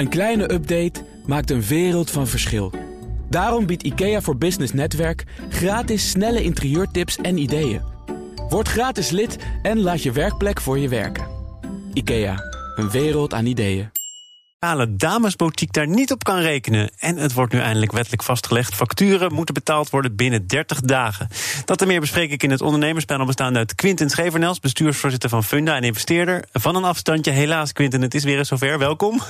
Een kleine update maakt een wereld van verschil. Daarom biedt IKEA voor Business Netwerk gratis snelle interieurtips en ideeën. Word gratis lid en laat je werkplek voor je werken. IKEA, een wereld aan ideeën. lokale damesboutique daar niet op kan rekenen. En het wordt nu eindelijk wettelijk vastgelegd. Facturen moeten betaald worden binnen 30 dagen. Dat en meer bespreek ik in het ondernemerspanel bestaande uit Quinten Schevernels, bestuursvoorzitter van Funda en investeerder. Van een afstandje, helaas, Quinten, het is weer eens zover. Welkom.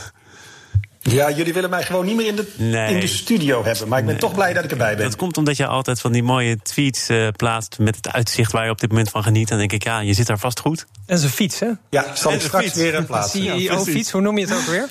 Ja, jullie willen mij gewoon niet meer in de, Nee. in de studio hebben. Maar ik ben toch blij dat ik erbij ben. Dat komt omdat je altijd van die mooie tweets eh, plaatst met het uitzicht waar je op dit moment van geniet. Dan denk ik, ja, je zit daar vast goed. En zijn fiets, hè? Ja, zal En ik de straks fiets. weer plaatsen. Ja, CEO-fiets, hoe noem je het ook weer?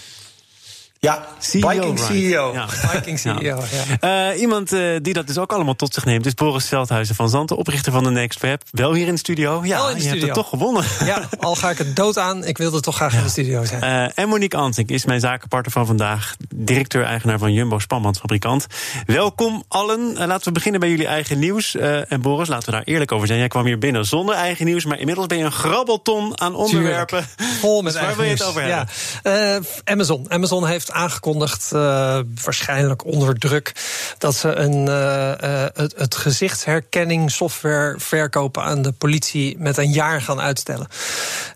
Viking right. CEO. Ja. Viking CEO, ja. Eh, iemand eh, die dat dus ook allemaal tot zich neemt is Boris Veldhuizen van Zanten, oprichter van de Next Web. Wel hier in de studio. Ja, de je hebt het toch gewonnen. Ja, al ga ik het dood aan, ik wilde toch graag in de studio zijn. Eh, en Monique Ansink is mijn zakenpartner van vandaag. Directeur-eigenaar van Jumbo Spanbandfabrikant. Welkom allen. Laten we beginnen bij jullie eigen nieuws. En Boris, laten we daar eerlijk over zijn. Jij kwam hier binnen zonder eigen nieuws. Maar inmiddels ben je een grabbelton aan onderwerpen. Vol met Dus waar eigen wil je het over hebben? Ja. Amazon. Amazon heeft aangekondigd, eh, waarschijnlijk onder druk, dat ze een, eh, eh, het, het gezichtsherkenning software verkopen aan de politie met een jaar gaan uitstellen.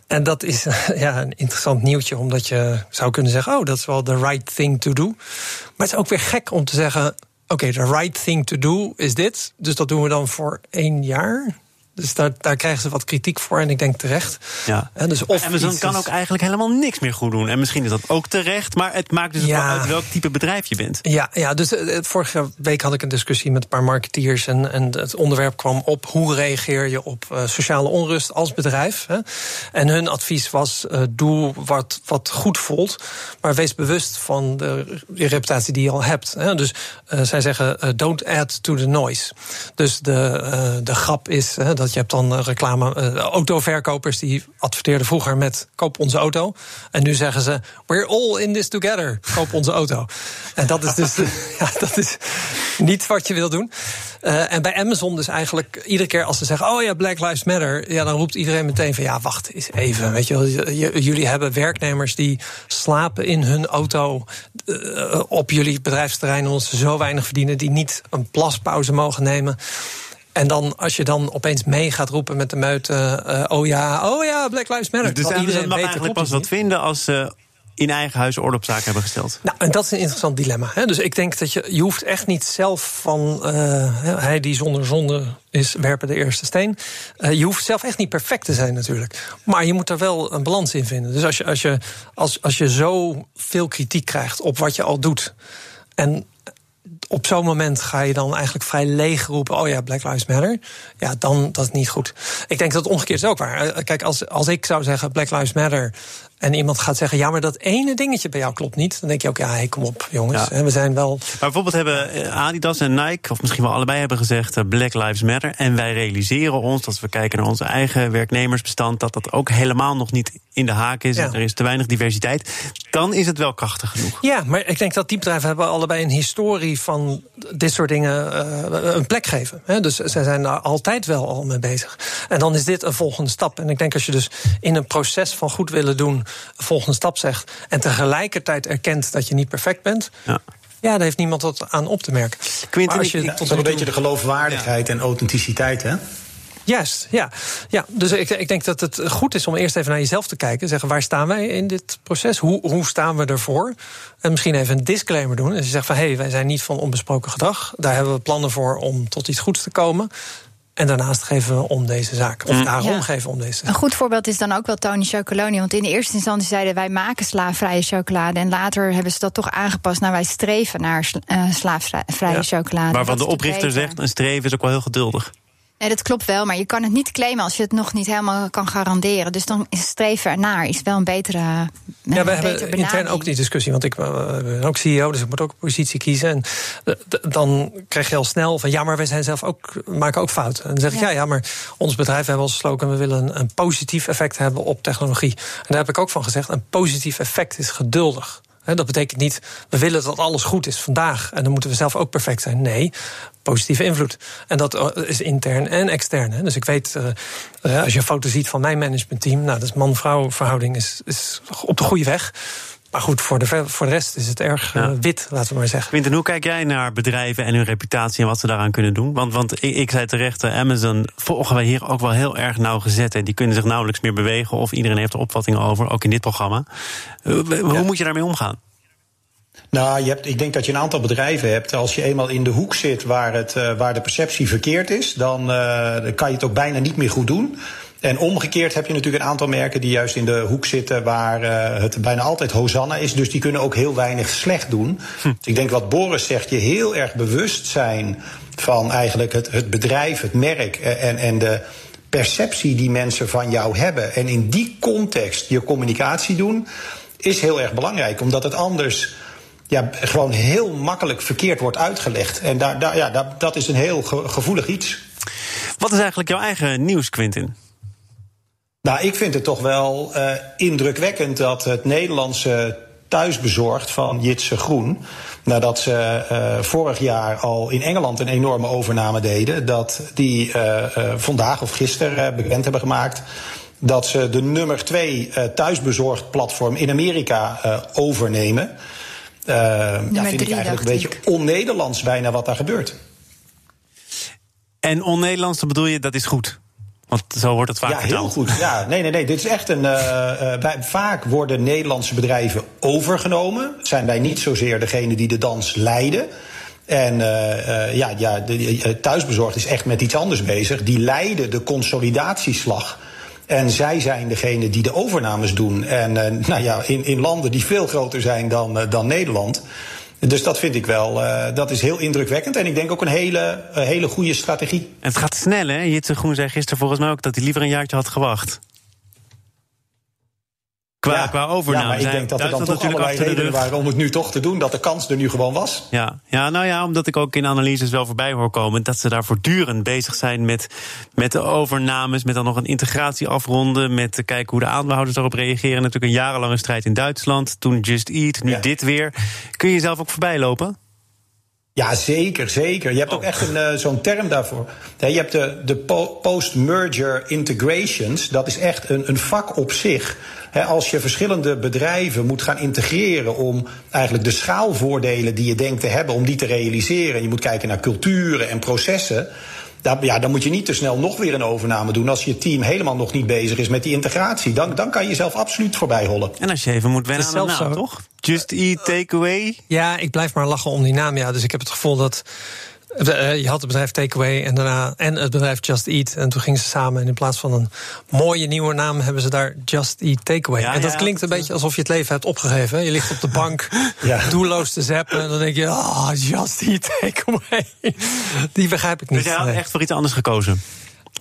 En dat is ja, een interessant nieuwtje, omdat je zou kunnen zeggen: oh, dat is wel the right thing to do. Maar het is ook weer gek om te zeggen. Oké, the right thing to do is dit. Dus dat doen we dan voor één jaar. Dus daar, daar krijgen ze wat kritiek voor en ik denk terecht. Ja. En dus of Amazon kan ook eigenlijk helemaal niks meer goed doen. En misschien is dat ook terecht. Maar het maakt dus Ja. wel uit welk type bedrijf je bent. Ja, ja, dus eh, vorige week had ik een discussie met een paar marketeers. En, en het onderwerp kwam op hoe reageer je op eh, sociale onrust als bedrijf. Hè? En hun advies was: eh, doe wat, wat goed voelt. Maar wees bewust van de, de reputatie die je al hebt. Hè? Dus zij zeggen: don't add to the noise. Dus de, de grap is hè, je hebt dan eh, reclame. eh, autoverkopers die adverteerden vroeger met koop onze auto. En nu zeggen ze: we're all in this together. Koop onze auto. En dat is dus ja, dat is niet wat je wil doen. Eh, en bij Amazon dus eigenlijk iedere keer als ze zeggen: oh ja, Black Lives Matter, ja, dan roept iedereen meteen van ja, wacht eens even. Weet je, wel, jullie hebben werknemers die slapen in hun auto op jullie bedrijfsterrein omdat ze zo weinig verdienen, die niet een plaspauze mogen nemen. En dan, als je dan opeens mee gaat roepen met de meute: eh, oh ja, oh ja, Black Lives Matter. Dus Amazon mag eigenlijk pas wat vinden als ze in eigen huis orde op zaken hebben gesteld. Nou, en dat is een interessant dilemma. Hè? Dus ik denk dat je, je hoeft echt niet zelf van eh, hij die zonder zonde is, werpen de eerste steen. Eh, je hoeft zelf echt niet perfect te zijn natuurlijk. Maar je moet er wel een balans in vinden. Dus als je, als je, als, als je zo veel kritiek krijgt op wat je al doet. En op zo'n moment ga je dan eigenlijk vrij leeg roepen: Oh ja, Black Lives Matter. Ja, dan dat is niet goed. Ik denk dat het omgekeerd is ook waar. Eh, Kijk, als, als ik zou zeggen Black Lives Matter. en iemand gaat zeggen: Ja, maar dat ene dingetje bij jou klopt niet. dan denk je ook: Ja, hey, kom op, jongens. Ja. We zijn wel. Maar bijvoorbeeld hebben eh, Adidas en Nike, of misschien wel allebei, hebben gezegd eh, Black Lives Matter. En wij realiseren ons, dat we kijken naar onze eigen werknemersbestand, dat dat ook helemaal nog niet in de haak is. Ja. Er is te weinig diversiteit. Dan is het wel krachtig genoeg. Ja, maar ik denk dat die bedrijven hebben allebei een historie van dit soort dingen eh, een plek geven. Hè? Dus zij zijn daar altijd wel al mee bezig. En dan is dit een volgende stap. En ik denk als je dus in een proces van goed willen doen een volgende stap zegt. en tegelijkertijd erkent dat je niet perfect bent. Ja. Ja, daar heeft niemand wat aan op te merken. Quinten, Maar als je ik- tot Dat is nu een beetje de geloofwaardigheid en authenticiteit, hè? Juist, ja. ja dus ik, ik denk dat het goed is om eerst even naar jezelf te kijken. Zeggen, waar staan wij in dit proces? Hoe, hoe staan we ervoor? En misschien even een disclaimer doen. Dus je zegt van, hé, hey, wij zijn niet van onbesproken gedrag. Daar hebben we plannen voor om tot iets goeds te komen. En daarnaast geven we om deze zaak. Of daarom Ja. geven we om deze Een zaak. goed voorbeeld is dan ook wel Tony Chocoloni. Want in de eerste instantie zeiden wij maken slaafvrije chocolade. En later hebben ze dat toch aangepast naar wij streven naar eh, slaafvrije Ja. chocolade. Waarvan Dat de oprichter zegt, een streven is ook wel heel geduldig. Nee, dat klopt wel, maar je kan het niet claimen als je het nog niet helemaal kan garanderen. Dus dan is streven ernaar is wel een betere. eh, Ja, we hebben intern benadering. ook die discussie. Want ik eh, ben ook CEO, dus ik moet ook een positie kiezen. En eh, dan krijg je al snel van... ja, maar wij zijn zelf ook, maken ook fouten. En dan zeg ik, ja, Ja. ja, maar ons bedrijf hebben als slogan... we willen een, een positief effect hebben op technologie. En daar heb ik ook van gezegd... een positief effect is geduldig. Dat betekent niet, we willen dat alles goed is vandaag... en dan moeten we zelf ook perfect zijn. Nee, positieve invloed. En dat eh, is intern en extern. Dus ik weet, eh, eh, als je foto ziet van mijn managementteam... nou, dat is man-vrouw verhouding is, is op de goede weg... Maar goed, voor de, voor de rest is het erg uh, wit, laten we maar zeggen. Quinten, hoe kijk jij naar bedrijven en hun reputatie en wat ze daaraan kunnen doen? Want, want ik, ik zei terecht, Amazon volgen wij hier ook wel heel erg nauwgezet. En die kunnen zich nauwelijks meer bewegen. Of iedereen heeft er opvattingen over, ook in dit programma. Uh, hoe ja. moet je daarmee omgaan? Nou, je hebt, ik denk dat je een aantal bedrijven hebt. Als je eenmaal in de hoek zit waar, het, uh, waar de perceptie verkeerd is, dan, uh, dan kan je het ook bijna niet meer goed doen. En omgekeerd heb je natuurlijk een aantal merken die juist in de hoek zitten waar uh, het bijna altijd Hosanna is. Dus die kunnen ook heel weinig slecht doen. Hm. Dus ik denk wat Boris zegt, je heel erg bewust zijn van eigenlijk het, het bedrijf, het merk en, en de perceptie die mensen van jou hebben. En in die context je communicatie doen, is heel erg belangrijk. Omdat het anders ja, gewoon heel makkelijk verkeerd wordt uitgelegd. En daar, daar, ja, daar, dat is een heel ge gevoelig iets. Wat is eigenlijk jouw eigen nieuws, Quintin? Nou, ik vind het toch wel uh, indrukwekkend dat het Nederlandse thuisbezorgd van Jitse Groen. Nadat ze uh, vorig jaar al in Engeland een enorme overname deden, dat die uh, vandaag of gisteren bekend hebben gemaakt dat ze de nummer twee thuisbezorgd platform in Amerika overnemen. Uh, ja, vind ik eigenlijk een beetje on-Nederlands bijna wat daar gebeurt. En on-Nederlands, bedoel je, dat is goed? Want zo wordt het vaak Ja, heel goed. Ja, nee, nee, nee. Dit is echt een. Uh, bij, vaak worden Nederlandse bedrijven overgenomen. Zijn wij niet zozeer degene die de dans leiden. En uh, ja, ja de, thuisbezorgd is echt met iets anders bezig. Die leiden de consolidatieslag. En zij zijn degene die de overnames doen. En nou ja, in, in landen die veel groter zijn dan, dan Nederland. Dus dat vind ik wel, uh, dat is heel indrukwekkend. En ik denk ook een hele, uh, hele goede strategie. En het gaat snel, hè? Jitse Groen zei gisteren volgens mij ook dat hij liever een jaartje had gewacht. Qua, ja, qua overname. Ja, maar ik denk dat er dan toch allerlei redenen waren om het nu toch te doen. Dat de kans er nu gewoon was. Ja, ja, nou ja, omdat ik ook in analyses wel voorbij hoor komen... dat ze daar voortdurend bezig zijn met, met de overnames... met dan nog een integratie afronden... met te kijken hoe de aandeelhouders daarop reageren. Natuurlijk een jarenlange strijd in Duitsland. Toen Just Eat, nu ja. dit weer. Kun je jezelf ook voorbij lopen? Ja, zeker, zeker. Je hebt oh. ook echt een, uh, zo'n term daarvoor. Je hebt de, de po post-merger integrations. Dat is echt een, een vak op zich. He, als je verschillende bedrijven moet gaan integreren om eigenlijk de schaalvoordelen die je denkt te hebben, om die te realiseren. Je moet kijken naar culturen en processen. Dan, ja, dan moet je niet te snel nog weer een overname doen. Als je team helemaal nog niet bezig is met die integratie, dan, dan kan je jezelf absoluut voorbij hollen. En als je even moet wennen aan de naam, toch? Just Eat Takeaway? Ja, ik blijf maar lachen om die naam. Ja. Dus ik heb het gevoel dat. Je had het bedrijf Takeaway en daarna en het bedrijf Just Eat. En toen gingen ze samen. En in plaats van een mooie nieuwe naam hebben ze daar Just Eat Takeaway. Ja, en dat ja, klinkt een beetje alsof je het leven hebt opgegeven. Je ligt op de bank ja. doelloos te zappen. En dan denk je, oh, Just Eat Takeaway. Die begrijp ik niet. Dus jij had echt voor iets anders gekozen?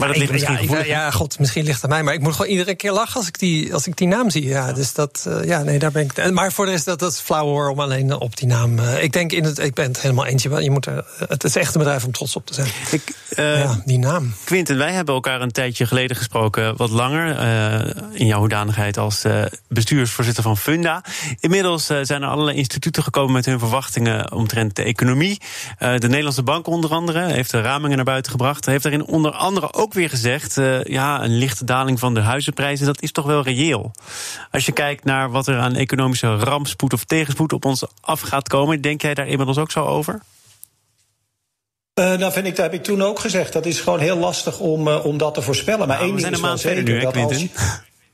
Maar dat ligt misschien ja, ja, god, misschien ligt het aan mij. Maar ik moet gewoon iedere keer lachen als ik die, als ik die naam zie. Ja, dus dat, uh, ja, nee, daar ben ik. Maar voor de rest, dat, dat is flauw hoor, om alleen op die naam. Uh, ik denk in het, ik ben het helemaal eentje. Je moet er, het is echt een bedrijf om trots op te zijn. Ik, uh, ja, die naam. Quinten, wij hebben elkaar een tijdje geleden gesproken, wat langer. in jouw hoedanigheid als bestuursvoorzitter van Funda. Inmiddels zijn er allerlei instituten gekomen met hun verwachtingen omtrent de economie. de Nederlandse Bank onder andere heeft de ramingen naar buiten gebracht. Heeft daarin onder andere ook weer gezegd, uh, ja, een lichte daling van de huizenprijzen, dat is toch wel reëel. Als je kijkt naar wat er aan economische rampspoed of tegenspoed op ons af gaat komen, denk jij daar inmiddels ook zo over? Uh, nou, vind ik, dat heb ik toen ook gezegd. Dat is gewoon heel lastig om, uh, om dat te voorspellen. Maar nou, één ding is wel zeker. Nu, dat als,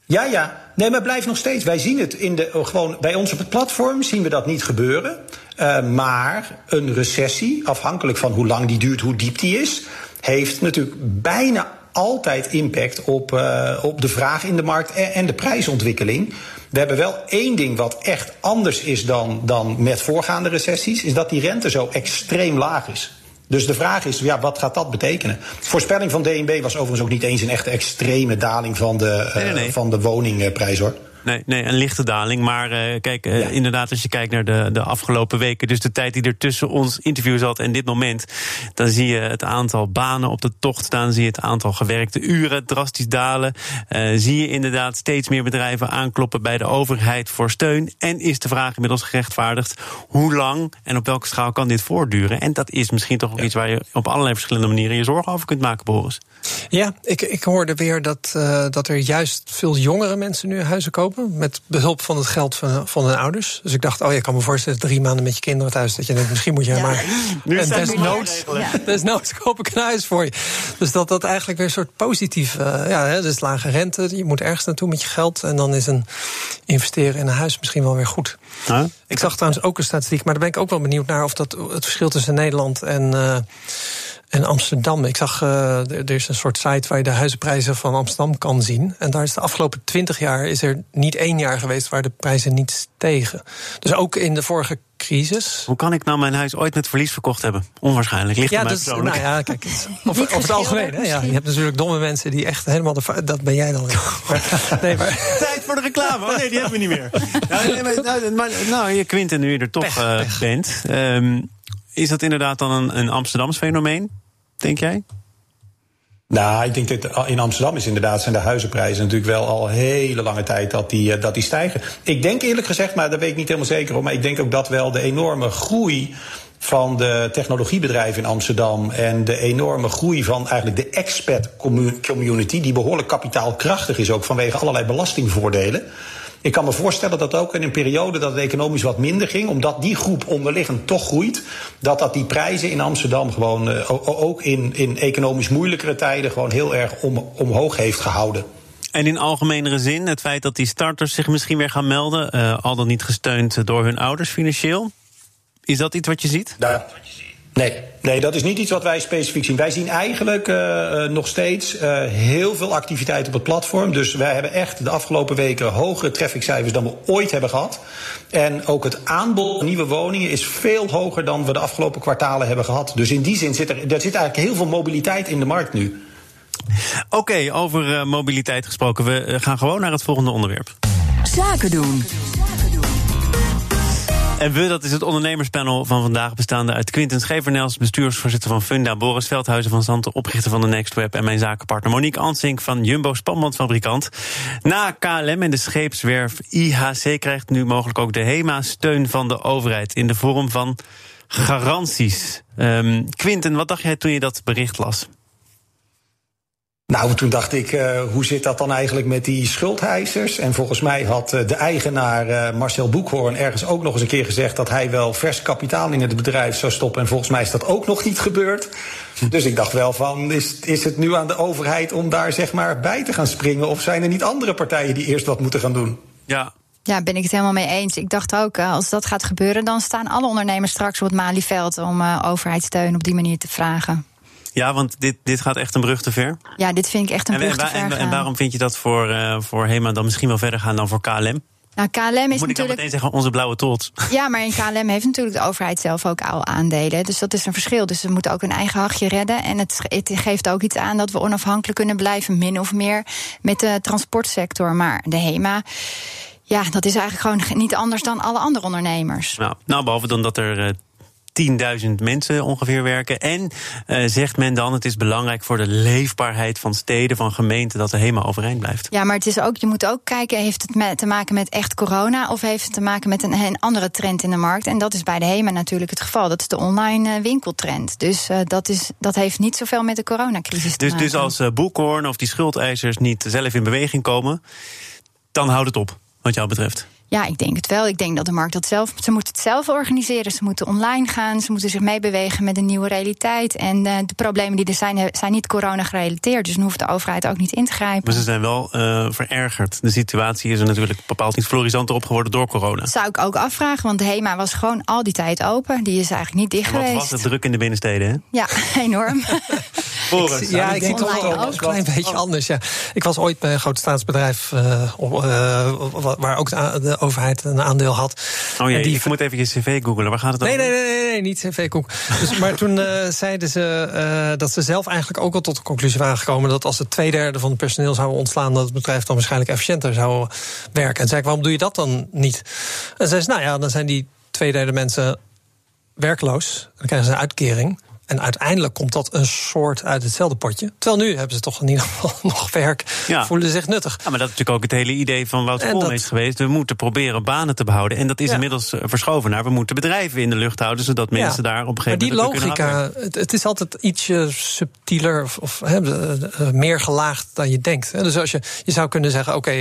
ja, ja. Nee, maar blijf nog steeds. Wij zien het in de, gewoon bij ons op het platform zien we dat niet gebeuren. Uh, maar een recessie, afhankelijk van hoe lang die duurt, hoe diep die is, heeft natuurlijk bijna altijd impact op, uh, op de vraag in de markt en, en, de prijsontwikkeling. We hebben wel één ding wat echt anders is dan, dan met voorgaande recessies, is dat die rente zo extreem laag is. Dus de vraag is, ja, wat gaat dat betekenen? Voorspelling van DNB was overigens ook niet eens een echte extreme daling van de, uh, nee, nee. Van de woningprijs hoor. Nee, nee, een lichte daling. Maar uh, kijk, uh, ja. inderdaad, als je kijkt naar de, de afgelopen weken, dus de tijd die er tussen ons interview zat en dit moment, dan zie je het aantal banen op de tocht staan, zie je het aantal gewerkte uren drastisch dalen. Uh, zie je inderdaad steeds meer bedrijven aankloppen bij de overheid voor steun. En is de vraag inmiddels gerechtvaardigd hoe lang en op welke schaal kan dit voortduren? En dat is misschien toch ook ja. iets waar je op allerlei verschillende manieren je zorgen over kunt maken, Boris. Ja, ik, ik hoorde weer dat, dat er juist veel jongere mensen nu huizen kopen. Hebben. Met behulp van het geld van, van hun ouders. Dus ik dacht, oh, je kan me voorstellen, drie maanden met je kinderen thuis. Dat je denkt, misschien moet je Ja. maar. Nu en desnoods, Ja. desnoods koop ik een huis voor je. Dus dat dat eigenlijk weer een soort positief. eh, ja, hè, dus lage rente. Je moet ergens naartoe met je geld. En dan is een investeren in een huis misschien wel weer goed. Huh? Ik zag trouwens ook een statistiek, maar daar ben ik ook wel benieuwd naar of dat het verschil tussen Nederland en, eh, en Amsterdam. Ik zag, eh, er is een soort site waar je de huizenprijzen van Amsterdam kan zien. En daar is de afgelopen twintig jaar is er niet één jaar geweest waar de prijzen niet stegen. Dus ook in de vorige crisis. Hoe kan ik nou mijn huis ooit met verlies verkocht hebben? Onwaarschijnlijk. Ligt Ja, dus, persoonlijk. nou ja, kijk, over, over het algemeen. Hè, ja, je hebt natuurlijk domme mensen die echt helemaal de. Dat ben jij dan. Maar, nee, maar. Tijd voor de reclame. Oh nee, die hebben we niet meer. Nou, nee, maar, nou, maar, nou, je Quinten, nu je er toch Pech, eh, pech. bent. ehm, is dat inderdaad dan een, een Amsterdams fenomeen? Denk jij? Nou, ik denk dat in Amsterdam is inderdaad zijn de huizenprijzen natuurlijk wel al hele lange tijd dat die, eh, dat die stijgen. Ik denk eerlijk gezegd, maar daar weet ik niet helemaal zeker op, maar ik denk ook dat wel de enorme groei van de technologiebedrijven in Amsterdam en de enorme groei van eigenlijk de expat commu- community, die behoorlijk kapitaalkrachtig is ook vanwege allerlei belastingvoordelen. Ik kan me voorstellen dat ook in een periode dat het economisch wat minder ging, omdat die groep onderliggend toch groeit, dat dat die prijzen in Amsterdam gewoon eh, ook in, in economisch moeilijkere tijden gewoon heel erg om, omhoog heeft gehouden. En in algemenere zin, het feit dat die starters zich misschien weer gaan melden, eh, al dan niet gesteund door hun ouders financieel. Is dat iets wat je ziet? Daar- Nee, nee, dat is niet iets wat wij specifiek zien. Wij zien eigenlijk eh, eh, nog steeds eh, heel veel activiteit op het platform. Dus wij hebben echt de afgelopen weken hogere trafficcijfers dan we ooit hebben gehad. En ook het aanbod van nieuwe woningen is veel hoger dan we de afgelopen kwartalen hebben gehad. Dus in die zin zit er, er zit eigenlijk heel veel mobiliteit in de markt nu. Oké, over eh, mobiliteit gesproken. We gaan gewoon naar het volgende onderwerp. Zaken doen. En we, dat is het ondernemerspanel van vandaag, bestaande uit Quinten Schevernels, bestuursvoorzitter van Funda, Boris Veldhuizen van Zanten, oprichter van de NextWeb en mijn zakenpartner Monique Ansink van Jumbo Spanbandfabrikant. Na KLM en de scheepswerf IHC krijgt nu mogelijk ook de HEMA steun van de overheid in de vorm van garanties. Ehm Quinten, wat dacht jij toen je dat bericht las? Nou, toen dacht ik, eh, hoe zit dat dan eigenlijk met die schuldheisers? En volgens mij had eh, de eigenaar eh, Marcel Boekhoorn ergens ook nog eens een keer gezegd dat hij wel vers kapitaal in het bedrijf zou stoppen. En volgens mij is dat ook nog niet gebeurd. Dus ik dacht wel van, is, is het nu aan de overheid om daar zeg maar bij te gaan springen? Of zijn er niet andere partijen die eerst wat moeten gaan doen? Ja, Ja, ben ik het helemaal mee eens. Ik dacht ook, als dat gaat gebeuren, dan staan alle ondernemers straks op het Malieveld om eh overheidssteun op die manier te vragen. Ja want dit, dit gaat echt een brug te ver. Ja, dit vind ik echt een En, brug en, te ver en, waarom vind je dat voor, eh, voor HEMA dan misschien wel verder gaan dan voor KLM? Nou, KLM is Moet ik dan natuurlijk. meteen zeggen, onze blauwe trots? Ja, maar in KLM heeft natuurlijk de overheid zelf ook al aandelen. Dus dat is een verschil. Dus ze moeten ook hun eigen hachje redden. En het, het geeft ook iets aan dat we onafhankelijk kunnen blijven, min of meer, met de transportsector. Maar de HEMA. Ja, dat is eigenlijk gewoon niet anders dan alle andere ondernemers. Nou, nou behalve dan dat er eh, 10.000 mensen ongeveer werken. En eh, zegt men dan, het is belangrijk voor de leefbaarheid van steden, van gemeenten, dat de HEMA overeind blijft. Ja, maar het is ook, je moet ook kijken, heeft het te maken met echt corona of heeft het te maken met een, een andere trend in de markt? En dat is bij de HEMA natuurlijk het geval. Dat is de online eh, winkeltrend. Dus eh, dat, is, dat heeft niet zoveel met de coronacrisis te Dus, maken. dus als uh, Boekhoorn of die schuldeisers niet zelf in beweging komen, dan houdt het op, wat jou betreft. Ja, ik denk het wel. Ik denk dat de markt dat zelf. Ze moeten het zelf organiseren. Ze moeten online gaan. Ze moeten zich meebewegen met een nieuwe realiteit. En uh, de problemen die er zijn, zijn niet corona gerelateerd. Dus dan hoeft de overheid ook niet in te grijpen. Maar ze zijn wel uh, verergerd. De situatie is er natuurlijk bepaald niet florissanter op geworden door corona. Dat zou ik ook afvragen, want de HEMA was gewoon al die tijd open. Die is eigenlijk niet dicht en wat geweest. was het druk in de binnensteden, hè? Ja, enorm. Boris, ik, ja, ik zie toch wel een klein beetje anders. Ja. Ik was ooit bij een groot staatsbedrijf uh, uh, waar ook de, de, overheid een aandeel had. Oh jee, die... ik moet even je cv googelen. Waar gaat het nee, over? Nee, nee, nee, nee, niet cv-koek. dus, maar toen uh, zeiden ze dat ze zelf eigenlijk ook al tot de conclusie waren gekomen... dat als het twee derde van het personeel zouden ontslaan... dat het bedrijf dan waarschijnlijk efficiënter zou werken. En zei ik, waarom doe je dat dan niet? En zei ze, nou ja, dan zijn die twee derde mensen werkloos. Dan krijgen ze een uitkering. En uiteindelijk komt dat een soort uit hetzelfde potje. Terwijl nu hebben ze toch in ieder geval nog werk, Ja. voelen zich nuttig. Ja, maar dat is natuurlijk ook het hele idee van Wout En Koolmees dat- geweest. We moeten proberen banen te behouden. En dat is Ja. inmiddels eh, verschoven naar... we moeten bedrijven in de lucht houden... zodat mensen daar op een Maar gegeven die moment... ook kunnen logica, het, het is altijd ietsje subtieler of, eh, eh, meer gelaagd dan je denkt. Dus als je, je zou kunnen zeggen, oké,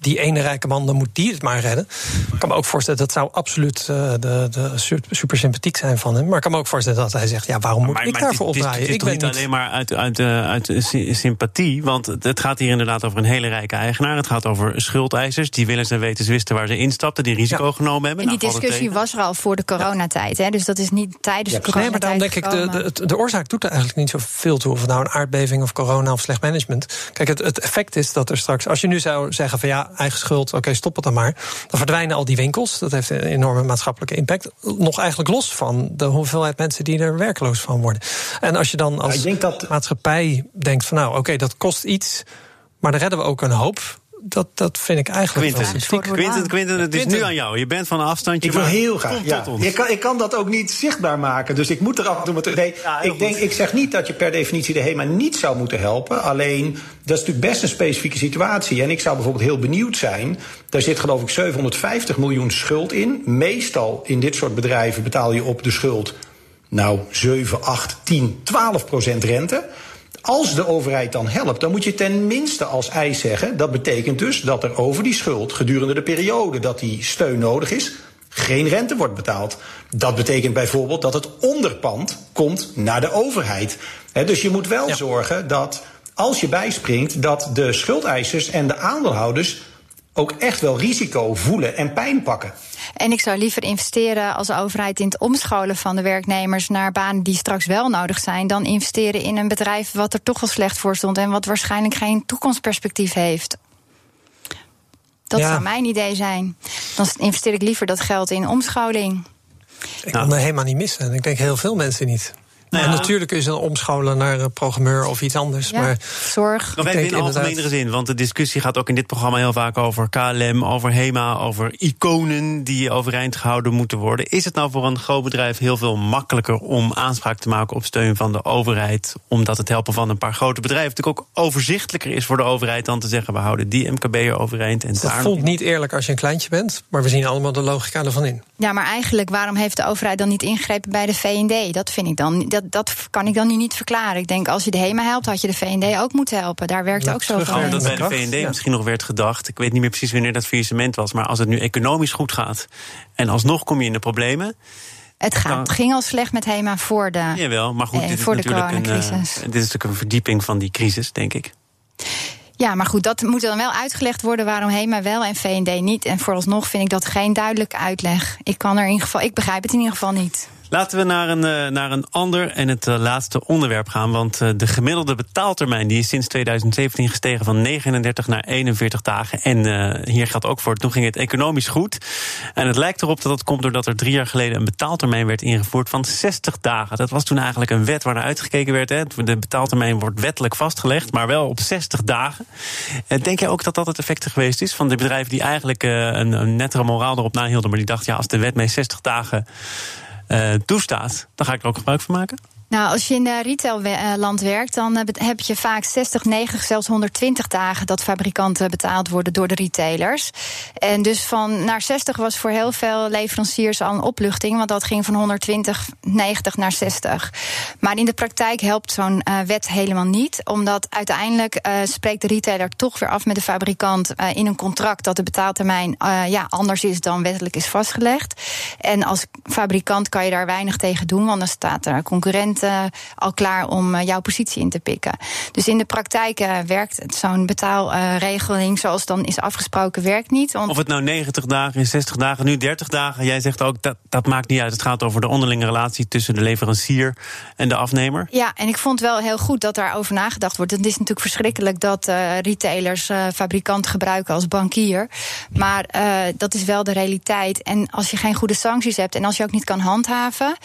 die ene rijke man, dan moet die het maar redden. Ik kan me ook voorstellen, dat zou absoluut de, de su- super sympathiek zijn van hem. Maar ik kan me ook voorstellen dat hij zegt, ja, waarom moet Maar, ik maar daarvoor het is, opdraaien? Het is, ik toch weet niet alleen maar uit, uit, eh, uit eh, sy- sympathie. Want het- gaat hier inderdaad over een hele rijke eigenaar. Het gaat over schuldeisers. Die willens en wetens wisten waar ze instapten. Die risico Ja. genomen hebben. En die Nou, discussie was er al voor de coronatijd. Hè? Dus dat is niet tijdens Ja, de Nee, maar coronatijd daarom denk ik, de, de, oorzaak doet er eigenlijk niet zoveel toe. Of het nou een aardbeving of corona of slecht management. Kijk, het, het effect is dat er straks, als je nu zou zeggen van ja, eigen schuld, oké, stop het dan maar. Dan verdwijnen al die winkels. Dat heeft een enorme maatschappelijke impact. Nog eigenlijk los van de hoeveelheid mensen die er werkloos van worden. En als je dan als ik denk dat- maatschappij denkt van nou, oké, dat kost iets, maar dan redden we ook een hoop. Dat, dat vind ik eigenlijk wel Quinten, wordt Quinten, aan. Quinten, het is Quinten. nu aan jou. Je bent van een afstandje. Ik wil heel graag. Ja. tot ons. Ik, kan, ik kan dat ook niet zichtbaar maken. Dus ik moet er af en toe. met- Nee, Ja, ik, denk, ik zeg niet dat je per definitie de HEMA niet zou moeten helpen. Alleen, dat is natuurlijk best een specifieke situatie. En ik zou bijvoorbeeld heel benieuwd zijn. Daar zit geloof ik 750 miljoen schuld in. Meestal in dit soort bedrijven betaal je op de schuld. Nou, 7, 8, 10, 12 procent rente. Als de overheid dan helpt, dan moet je ten minste als eis zeggen. Dat betekent dus dat er over die schuld gedurende de periode dat die steun nodig is, geen rente wordt betaald. Dat betekent bijvoorbeeld dat het onderpand komt naar de overheid. Hè, dus je moet wel Ja. zorgen dat als je bijspringt, dat de schuldeisers en de aandeelhouders ook echt wel risico voelen en pijn pakken. En ik zou liever investeren als overheid in het omscholen van de werknemers naar banen die straks wel nodig zijn, dan investeren in een bedrijf wat er toch al slecht voor stond en wat waarschijnlijk geen toekomstperspectief heeft. Dat Ja. zou mijn idee zijn. Dan investeer ik liever dat geld in omscholing. Ik Nou. kan er helemaal niet missen. En ik denk heel veel mensen niet. Nou En natuurlijk kun je ze omscholen naar een programmeur of iets anders. Ja, Maar zorg. Even denk in inderdaad- algemenere zin, want de discussie gaat ook in dit programma heel vaak over KLM, over HEMA, over iconen die overeind gehouden moeten worden. Is het nou voor een groot bedrijf heel veel makkelijker om aanspraak te maken op steun van de overheid, omdat het helpen van een paar grote bedrijven natuurlijk ook overzichtelijker is voor de overheid dan te zeggen we houden die MKB'er overeind en dat daar. voelt niet eerlijk als je een kleintje bent. Maar we zien allemaal de logica ervan in. Ja, maar eigenlijk, waarom heeft de overheid dan niet ingegrepen bij de VND? Dat vind ik dan, dat, dat kan ik dan nu niet verklaren. Ik denk, als je de HEMA helpt, had je de VND ook moeten helpen. Daar werkt Ja, ook zo van. dat bij de VND ja. misschien nog werd gedacht. Ik weet niet meer precies wanneer dat faillissement was. Maar als het nu economisch goed gaat. en alsnog kom je in de problemen. Het, gaat, het ging al slecht met HEMA voor de. Jawel, maar goed, Eh, dit is natuurlijk een, eh, coronacrisis. dit is natuurlijk een verdieping van die crisis, denk ik. Ja, maar goed, dat moet dan wel uitgelegd worden waarom HEMA wel en VND niet. En vooralsnog vind ik dat geen duidelijke uitleg. Ik kan er in ieder geval, ik begrijp het in ieder geval niet. Laten we naar een, eh, naar een ander en het eh, laatste onderwerp gaan. Want eh, de gemiddelde betaaltermijn die is sinds 2017 gestegen van 39 naar 41 dagen. En hier geldt ook voor, toen ging het economisch goed. En het lijkt erop dat dat komt doordat er drie jaar geleden een betaaltermijn werd ingevoerd van 60 dagen. Dat was toen eigenlijk een wet waar naar uitgekeken werd. Hè. De betaaltermijn wordt wettelijk vastgelegd, maar wel op 60 dagen. Denk jij ook dat dat het effect geweest is van de bedrijven die eigenlijk een, nettere moraal erop nahielden, maar die dachten, ja, als de wet mij 60 dagen toestaat, dan ga ik er ook gebruik van maken. Nou, als je in de retailland werkt, dan eh, heb je vaak 60, 90, zelfs 120 dagen dat fabrikanten betaald worden door de retailers. En dus van naar 60 was voor heel veel leveranciers al een opluchting, want dat ging van 120, 90 naar 60. Maar in de praktijk helpt zo'n eh, wet helemaal niet, omdat uiteindelijk eh, spreekt de retailer toch weer af met de fabrikant eh, in een contract dat de betaaltermijn eh, ja, anders is dan wettelijk is vastgelegd. En als fabrikant kan je daar weinig tegen doen, want dan staat er concurrent eh, al klaar om eh, jouw positie in te pikken. Dus in de praktijk eh, werkt zo'n betaalregeling zoals dan is afgesproken, werkt niet. Want Of het nou 90 dagen is, 60 dagen, nu 30 dagen. Jij zegt ook dat dat maakt niet uit. Het gaat over de onderlinge relatie tussen de leverancier en de afnemer. Ja, en ik vond wel heel goed dat daarover nagedacht wordt. Het is natuurlijk verschrikkelijk dat retailers fabrikant gebruiken als bankier. Maar dat is wel de realiteit. En als je geen goede sancties hebt en als je ook niet kan handhaven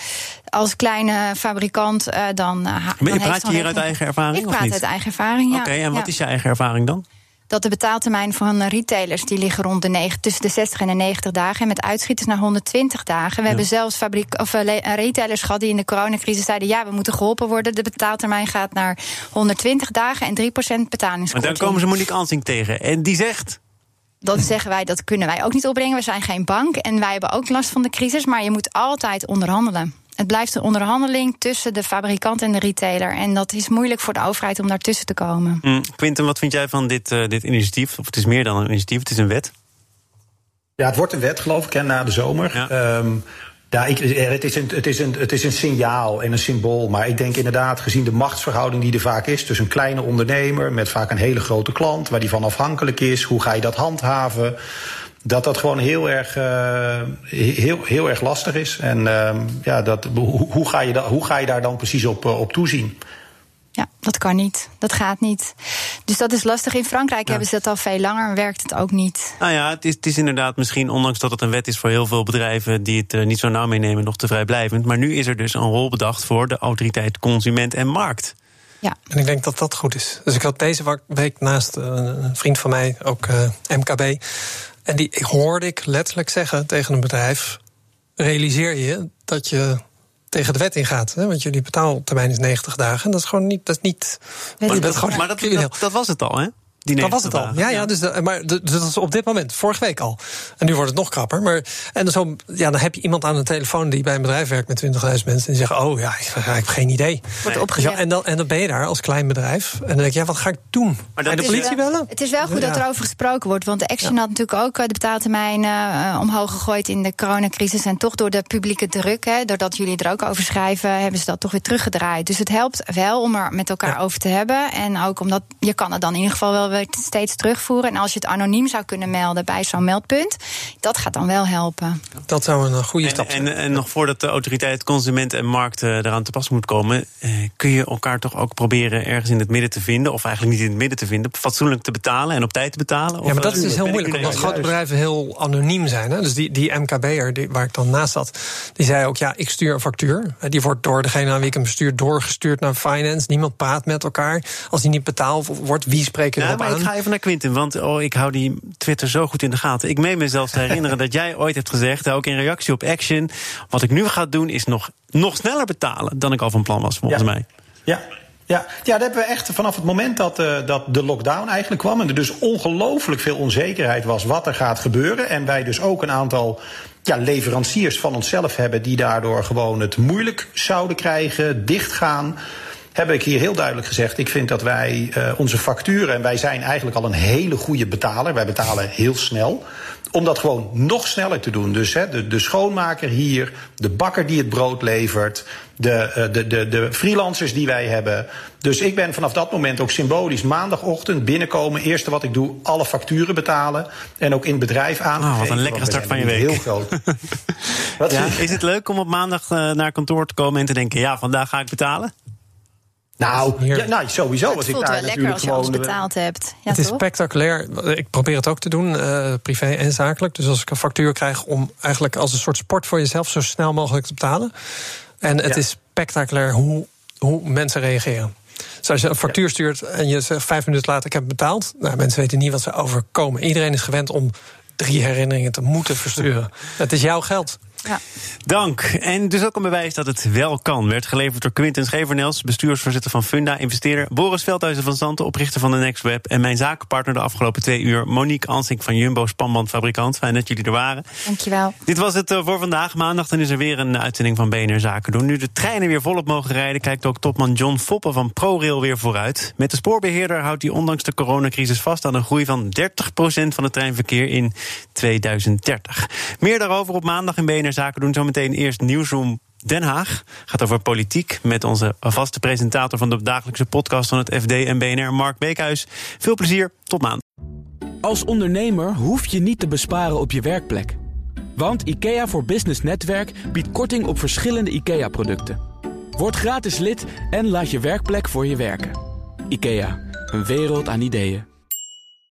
als kleine fabrikant, uh, dan. maar dan praat je hier uit eigen ervaring? Ik praat uit eigen ervaring. Ja. Oké, okay, en wat ja. is je eigen ervaring dan? dat de betaaltermijn van retailers die liggen rond de 9, tussen de 60 en de 90 dagen. En met uitschieters naar 120 dagen. We hebben zelfs fabriek, of, uh, retailers gehad die in de coronacrisis zeiden: ja, we moeten geholpen worden. De betaaltermijn gaat naar 120 dagen en 3% betalingskorting. Maar dan komen ze Monique Ansing tegen. En die zegt. Dan zeggen wij dat kunnen wij ook niet opbrengen. We zijn geen bank en wij hebben ook last van de crisis. Maar je moet altijd onderhandelen. Het blijft een onderhandeling tussen de fabrikant en de retailer. En dat is moeilijk voor de overheid om daartussen te komen. Mm, Quinten, wat vind jij van dit, uh, dit initiatief? Of het is meer dan een initiatief, het is een wet. Ja, het wordt een wet, geloof ik, na de zomer. Ja. Um, ja, ik, het, is een, het, is een, het is een signaal en een symbool. Maar ik denk inderdaad, gezien de machtsverhouding die er vaak is tussen een kleine ondernemer met vaak een hele grote klant, waar die van afhankelijk is, hoe ga je dat handhaven? Dat dat gewoon heel erg, uh, heel, heel erg lastig is. En uh, ja, dat, hoe, hoe, ga je da, hoe ga je daar dan precies op, uh, op toezien? Ja, dat kan niet. Dat gaat niet. Dus dat is lastig. In Frankrijk ja. hebben ze dat al veel langer en werkt het ook niet. Nou ja, het is, het is inderdaad misschien, ondanks dat het een wet is voor heel veel bedrijven die het uh, niet zo nauw meenemen, nog te vrijblijvend. Maar nu is er dus een rol bedacht voor de autoriteit consument en markt. Ja. En ik denk dat dat goed is. Dus ik had deze week naast een vriend van mij, ook MKB. En die hoorde ik letterlijk zeggen tegen een bedrijf: realiseer je dat je tegen de wet ingaat. Hè? Want jullie betaaltermijn is 90 dagen. Dat is gewoon niet. Dat is niet maar, dat, maar dat, dat, dat, was het al, hè? Dat was het al. Ja, ja, dus, maar dus dat is op dit moment, vorige week al. En nu wordt het nog krapper. Maar, en zo, ja, dan heb je iemand aan de telefoon die bij een bedrijf werkt met 20.000 mensen. En die zegt: Oh ja, ik, ik heb geen idee. Wordt ja, en, dan, en dan ben je daar als klein bedrijf. En dan denk je: ja, wat ga ik doen? Maar de politie bellen? Het is wel goed ja. dat er over gesproken wordt. Want de Action had natuurlijk ook de betaaltermijn uh, omhoog gegooid in de coronacrisis. En toch door de publieke druk, hè, doordat jullie er ook over schrijven, hebben ze dat toch weer teruggedraaid. Dus het helpt wel om er met elkaar over te hebben. En ook omdat je kan het dan in ieder geval wel weer steeds terug terugvoeren. En als je het anoniem zou kunnen melden bij zo'n meldpunt, dat gaat dan wel helpen. Dat zou een goede en, stap zijn. En, en, nog voordat de autoriteit consument en markt uh, eraan te pas moet komen, uh, kun je elkaar toch ook proberen ergens in het midden te vinden, of eigenlijk niet in het midden te vinden, fatsoenlijk te betalen en op tijd te betalen? Ja, maar dat is dus heel moeilijk, omdat grote bedrijven heel anoniem zijn. Hè? Dus die, die MKB'er die, waar ik dan naast zat, die zei ook: ja, ik stuur een factuur. Die wordt door degene aan wie ik hem bestuur doorgestuurd naar finance. Niemand praat met elkaar. Als die niet betaald wordt, wie spreekt er ja, erop maar aan? Ik ga even naar Quinten, want oh, ik hou die Twitter zo goed in de gaten. Ik meen mezelf te herinneren dat jij ooit hebt gezegd, ook in reactie op Action, wat ik nu ga doen is nog, nog sneller betalen dan ik al van plan was, volgens ja. mij. Ja, ja, ja, dat hebben we echt vanaf het moment dat, uh, dat de lockdown eigenlijk kwam. En er dus ongelooflijk veel onzekerheid was wat er gaat gebeuren. En wij dus ook een aantal ja, leveranciers van onszelf hebben die daardoor gewoon het moeilijk zouden krijgen, dichtgaan heb ik hier heel duidelijk gezegd: ik vind dat wij uh, onze facturen, en wij zijn eigenlijk al een hele goede betaler, wij betalen heel snel. Om dat gewoon nog sneller te doen. Dus hè, de, de schoonmaker hier, de bakker die het brood levert, de, uh, de, de, de freelancers die wij hebben. Dus ik ben vanaf dat moment ook symbolisch maandagochtend binnenkomen. Eerste wat ik doe, alle facturen betalen. En ook in het bedrijf aan. Oh, wat een lekkere start van je week. Heel groot. wat ja, is het leuk om op maandag uh, naar kantoor te komen en te denken: ja, vandaag ga ik betalen? Nou, ja, nou, sowieso. Het ik voelt daar wel lekker als je alles betaald hebt. Ja, het is toch? spectaculair. Ik probeer het ook te doen, uh, privé en zakelijk. Dus als ik een factuur krijg om eigenlijk als een soort sport voor jezelf zo snel mogelijk te betalen. En het ja. is spectaculair hoe, hoe mensen reageren. Dus als je een factuur stuurt en je zegt vijf minuten later ik heb het betaald. Nou, mensen weten niet wat ze overkomen. Iedereen is gewend om drie herinneringen te moeten versturen. het is jouw geld. Ja. Dank. En dus ook een bewijs dat het wel kan. Werd geleverd door Quinten Schevernels, bestuursvoorzitter van Funda, investeerder Boris Veldhuizen van Zanten, oprichter van de NextWeb. En mijn zakenpartner de afgelopen twee uur, Monique Ansink van Jumbo, spanbandfabrikant. Fijn dat jullie er waren. Dankjewel. Dit was het voor vandaag. Maandag dan is er weer een uitzending van BNR Zaken doen. Nu de treinen weer volop mogen rijden, kijkt ook topman John Foppen van ProRail weer vooruit. Met de spoorbeheerder houdt hij ondanks de coronacrisis vast aan een groei van 30% van het treinverkeer in 2030. Meer daarover op maandag in BNR Zaken doen. Zometeen eerst Nieuwsroom Den Haag. Gaat over politiek met onze vaste presentator van de dagelijkse podcast van het FD en BNR, Mark Beekhuis. Veel plezier, tot maandag. Als ondernemer hoef je niet te besparen op je werkplek. Want IKEA voor Business Netwerk biedt korting op verschillende IKEA-producten. Word gratis lid en laat je werkplek voor je werken. IKEA, een wereld aan ideeën.